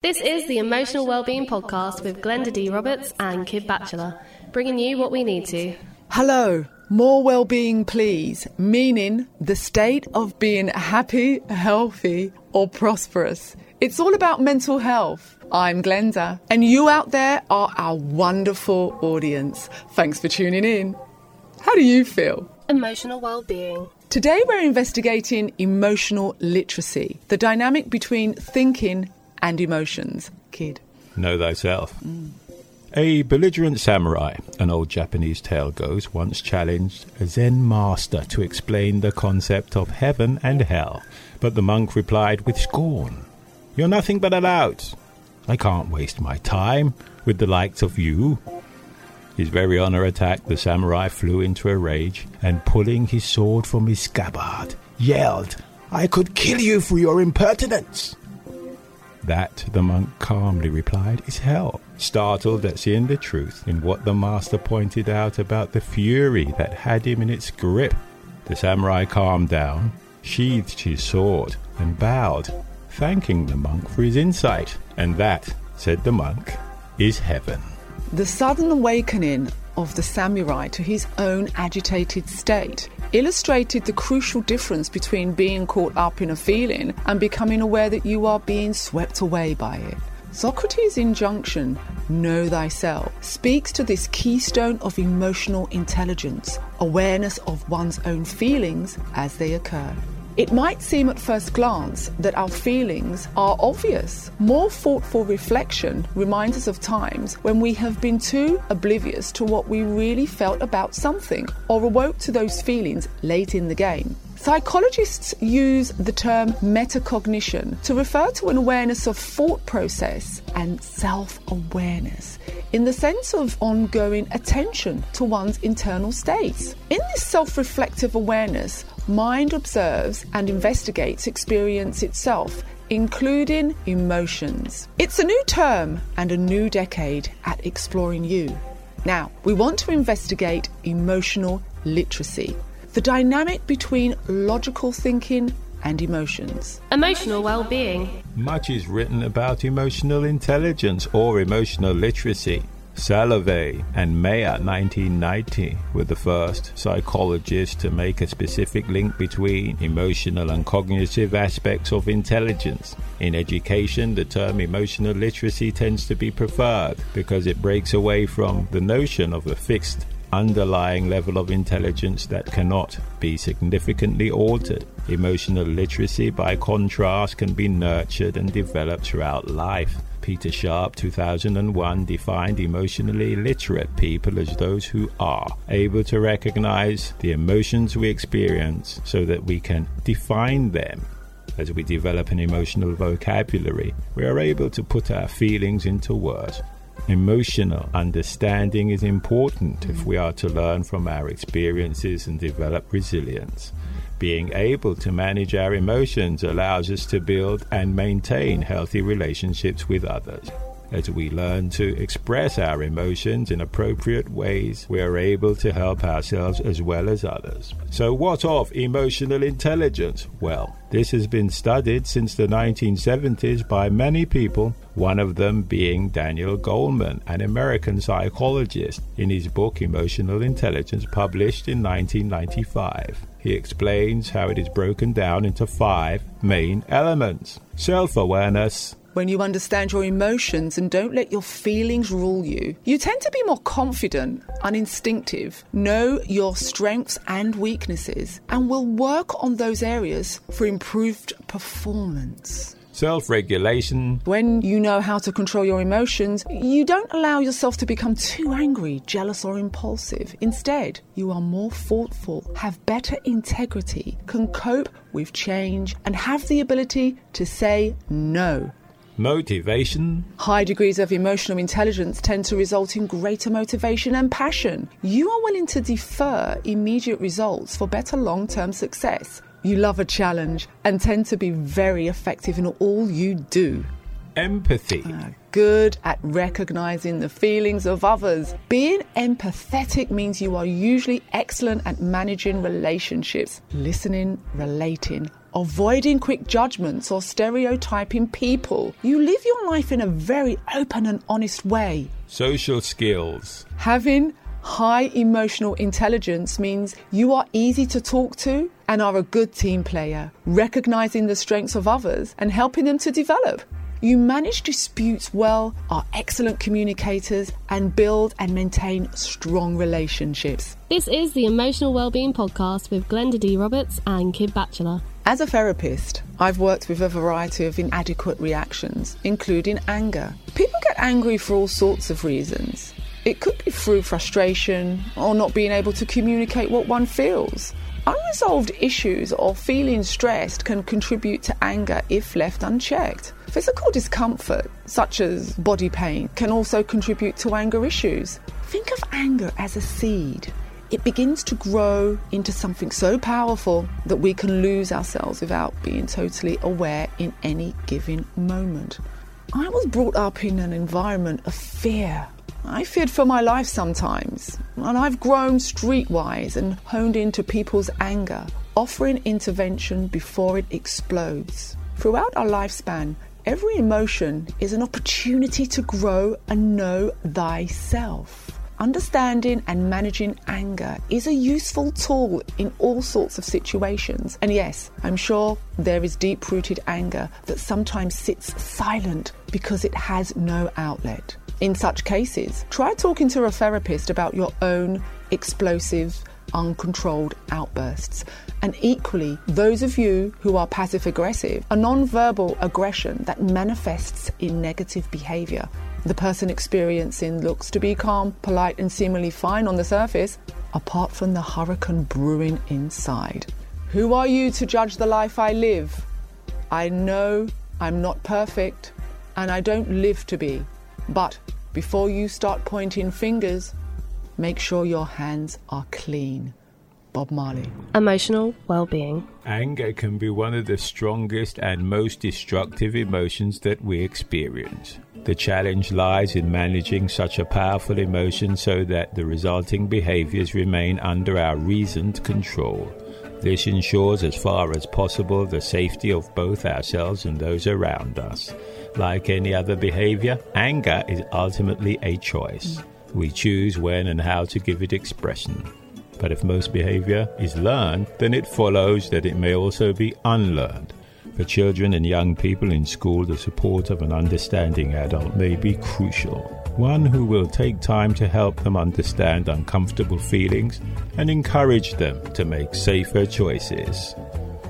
This is the Emotional Wellbeing Podcast with Glenda D. Roberts and Kid Batchelor, bringing you what we need to. Hello, more well-being please, meaning the state of being happy, healthy or prosperous. It's all about mental health. I'm Glenda, and you out there are our wonderful audience. Thanks for tuning in. How do you feel? Emotional Wellbeing. Today we're investigating emotional literacy, the dynamic between thinking and emotions. Kid. Know thyself. A belligerent samurai, an old Japanese tale goes, once challenged a Zen master to explain the concept of heaven and hell. But the monk replied with scorn You're nothing but a lout. I can't waste my time with the likes of you. His very honor attacked, the samurai flew into a rage and, pulling his sword from his scabbard, yelled, I could kill you for your impertinence. That, the monk calmly replied, is hell, startled at seeing the truth in what the master pointed out about the fury that had him in its grip. The samurai calmed down, sheathed his sword, and bowed, thanking the monk for his insight. And that, said the monk, is heaven. The sudden awakening of the samurai to his own agitated state illustrated the crucial difference between being caught up in a feeling and becoming aware that you are being swept away by it. Socrates' injunction, know thyself, speaks to this keystone of emotional intelligence, awareness of one's own feelings as they occur. It might seem at first glance that our feelings are obvious. More thoughtful reflection reminds us of times when we have been too oblivious to what we really felt about something or awoke to those feelings late in the game. Psychologists use the term metacognition to refer to an awareness of thought process and self awareness in the sense of ongoing attention to one's internal states. In this self reflective awareness, mind observes and investigates experience itself, including emotions. It's a new term and a new decade at Exploring Youth. Now, we want to investigate emotional literacy, the dynamic between logical thinking and emotions. Emotional well-being. Much is written about emotional intelligence or emotional literacy. Salovey and Mayer 1990 were the first psychologists to make a specific link between emotional and cognitive aspects of intelligence. In education, the term emotional literacy tends to be preferred because it breaks away from the notion of a fixed underlying level of intelligence that cannot be significantly altered. Emotional literacy, by contrast, can be nurtured and developed throughout life. Peter Sharp, 2001, defined emotionally literate people as those who are able to recognize the emotions we experience so that we can define them. As we develop an emotional vocabulary, we are able to put our feelings into words. Emotional understanding is important if we are to learn from our experiences and develop resilience. Being able to manage our emotions allows us to build and maintain healthy relationships with others. As we learn to express our emotions in appropriate ways, we are able to help ourselves as well as others. So, what of emotional intelligence? Well, this has been studied since the 1970s by many people, one of them being Daniel Goleman, an American psychologist, in his book Emotional Intelligence, published in 1995. He explains how it is broken down into five main elements self awareness, When you understand your emotions and don't let your feelings rule you, you tend to be more confident and instinctive, know your strengths and weaknesses, and will work on those areas for improved performance. self regulation, When you know how to control your emotions, you don't allow yourself to become too angry, jealous, or impulsive. Instead, you are more thoughtful, have better integrity, can cope with change, and have the ability to say no. Motivation, High degrees of emotional intelligence tend to result in greater motivation and passion. You are willing to defer immediate results for better long term success. You love a challenge and tend to be very effective in all you do. empathy, are good at recognizing the feelings of others. Being empathetic means you are usually excellent at managing relationships, listening, relating, avoiding quick judgments or stereotyping people. You live your life in a very open and honest way. Social skills. Having high emotional intelligence means you are easy to talk to and are a good team player, recognizing the strengths of others and helping them to develop. You manage disputes well, are excellent communicators, and build and maintain strong relationships. This is the Emotional Wellbeing Podcast with Glenda D. Roberts and Kid Batchelor. As a therapist, I've worked with a variety of inadequate reactions, including anger. People get angry for all sorts of reasons. It could be through frustration or not being able to communicate what one feels. Unresolved issues or feeling stressed can contribute to anger if left unchecked. Physical discomfort, such as body pain, can also contribute to anger issues. Think of anger as a seed. It begins to grow into something so powerful that we can lose ourselves without being totally aware in any given moment. I was brought up in an environment of fear I feared for my life sometimes, and I've grown streetwise and honed into people's anger, offering intervention before it explodes. Throughout our lifespan, every emotion is an opportunity to grow and know thyself. Understanding and managing anger is a useful tool in all sorts of situations. And yes, I'm sure there is deep rooted anger that sometimes sits silent because it has no outlet. In such cases, try talking to a therapist about your own explosive, uncontrolled outbursts. And equally, those of you who are passive aggressive, a non-verbal aggression that manifests in negative behavior. The person experiencing looks to be calm, polite, and seemingly fine on the surface, apart from the hurricane brewing inside. Who are you to judge the life I live? I know I'm not perfect, and I don't live to be. But before you start pointing fingers, make sure your hands are clean. Bob Marley. Emotional well-being. Anger can be one of the strongest and most destructive emotions that we experience. The challenge lies in managing such a powerful emotion so that the resulting behaviors remain under our reasoned control. This ensures, as far as possible, the safety of both ourselves and those around us. Like any other behavior, anger is ultimately a choice. We choose when and how to give it expression. But if most behavior is learned, then it follows that it may also be unlearned. For children and young people in school, the support of an understanding adult may be crucial. One who will take time to help them understand uncomfortable feelings and encourage them to make safer choices.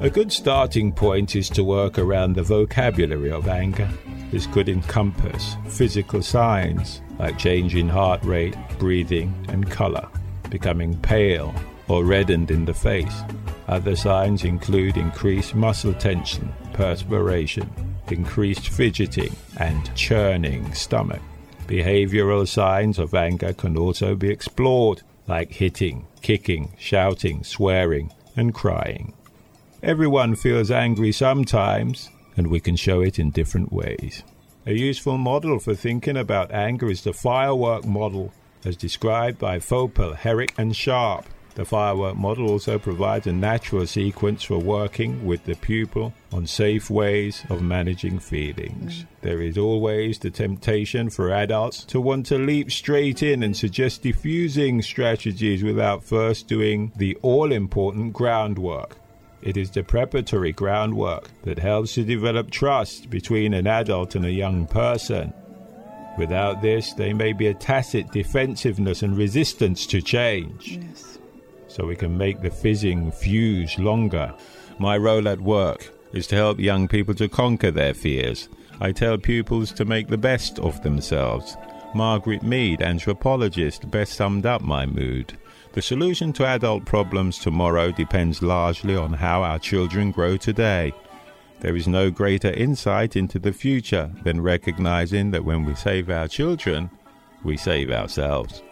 A good starting point is to work around the vocabulary of anger this could encompass physical signs like change in heart rate, breathing, and color, becoming pale or reddened in the face. Other signs include increased muscle tension, perspiration, increased fidgeting, and churning stomach. Behavioral signs of anger can also be explored, like hitting, kicking, shouting, swearing, and crying. Everyone feels angry sometimes, and we can show it in different ways. A useful model for thinking about anger is the firework model, as described by Faupel, Herrick, and Sharp. The firework model also provides a natural sequence for working with the pupil on safe ways of managing feelings. Mm. There is always the temptation for adults to want to leap straight in and suggest diffusing strategies without first doing the all important groundwork. It is the preparatory groundwork that helps to develop trust between an adult and a young person. Without this, there may be a tacit defensiveness and resistance to change. Yes. So we can make the fizzing fuse longer. My role at work is to help young people to conquer their fears. I tell pupils to make the best of themselves. Margaret Mead, anthropologist, best summed up my mood. The solution to adult problems tomorrow depends largely on how our children grow today. There is no greater insight into the future than recognizing that when we save our children, we save ourselves.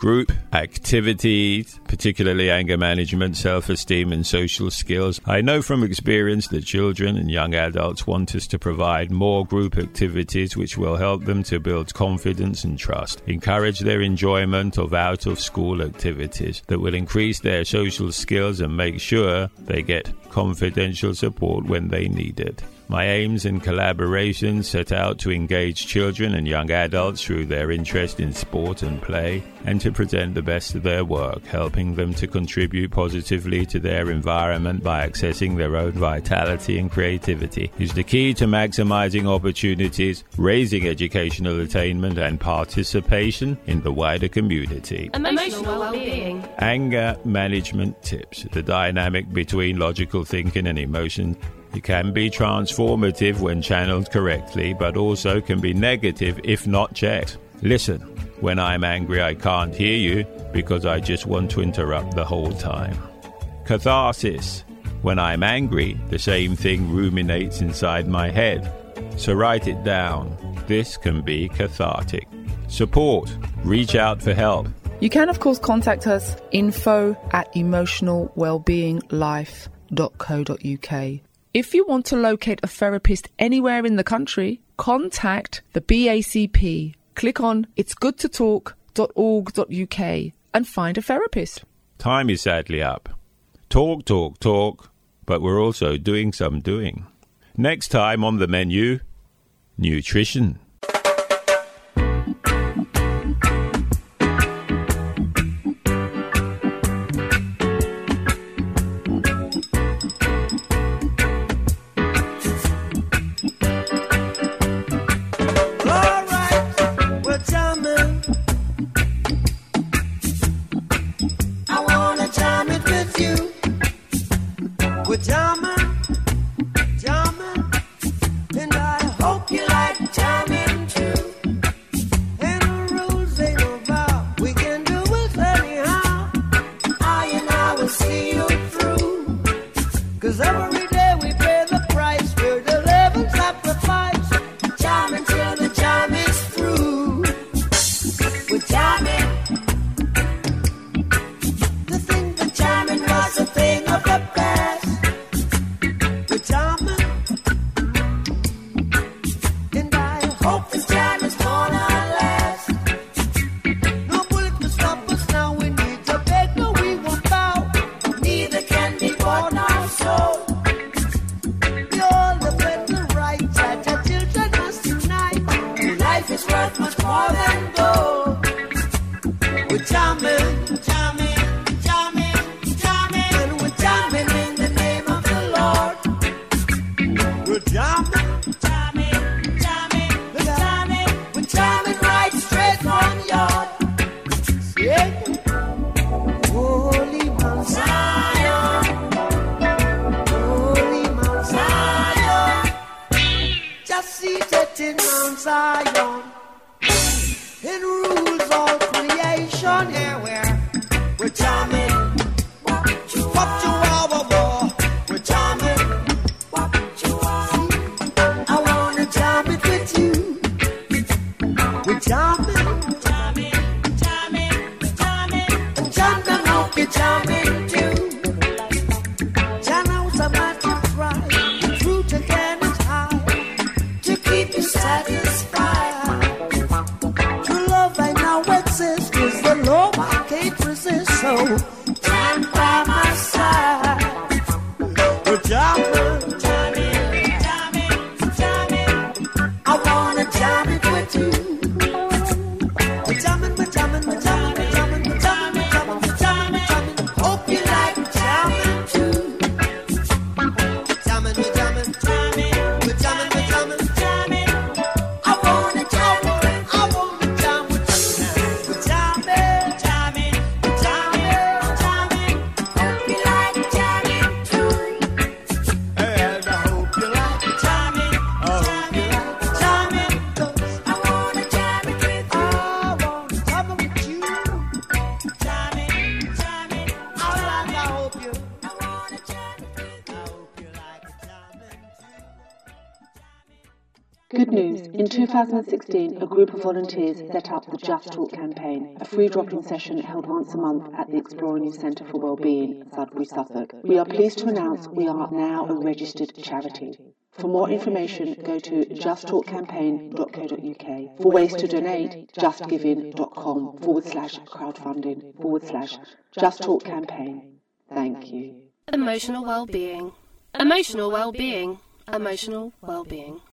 Group activities, particularly anger management, self esteem, and social skills. I know from experience that children and young adults want us to provide more group activities which will help them to build confidence and trust, encourage their enjoyment of out of school activities that will increase their social skills and make sure they get confidential support when they need it. My aims and collaborations set out to engage children and young adults through their interest in sport and play and to present the best of their work, helping them to contribute positively to their environment by accessing their own vitality and creativity is the key to maximizing opportunities, raising educational attainment and participation in the wider community. Emotional well-being. Anger management tips. The dynamic between logical thinking and emotion it can be transformative when channeled correctly, but also can be negative if not checked. Listen, when I'm angry, I can't hear you because I just want to interrupt the whole time. Catharsis. When I'm angry, the same thing ruminates inside my head. So write it down. This can be cathartic. Support. Reach out for help. You can, of course, contact us info at emotionalwellbeinglife.co.uk. If you want to locate a therapist anywhere in the country, contact the BACP. Click on itsgoodtotalk.org.uk and find a therapist. Time is sadly up. Talk, talk, talk, but we're also doing some doing. Next time on the menu nutrition. The love I can't resist. So 2016, a group of volunteers set up the Just Talk campaign, a free drop-in session held once a month at the Exploring Youth Centre for Wellbeing, Sudbury, Suffolk. We are pleased to announce we are now a registered charity. For more information, go to justtalkcampaign.co.uk. For ways to donate, justgiving.com forward slash crowdfunding forward slash Just Talk campaign. Thank you. Emotional well-being. Emotional well-being. Emotional well-being.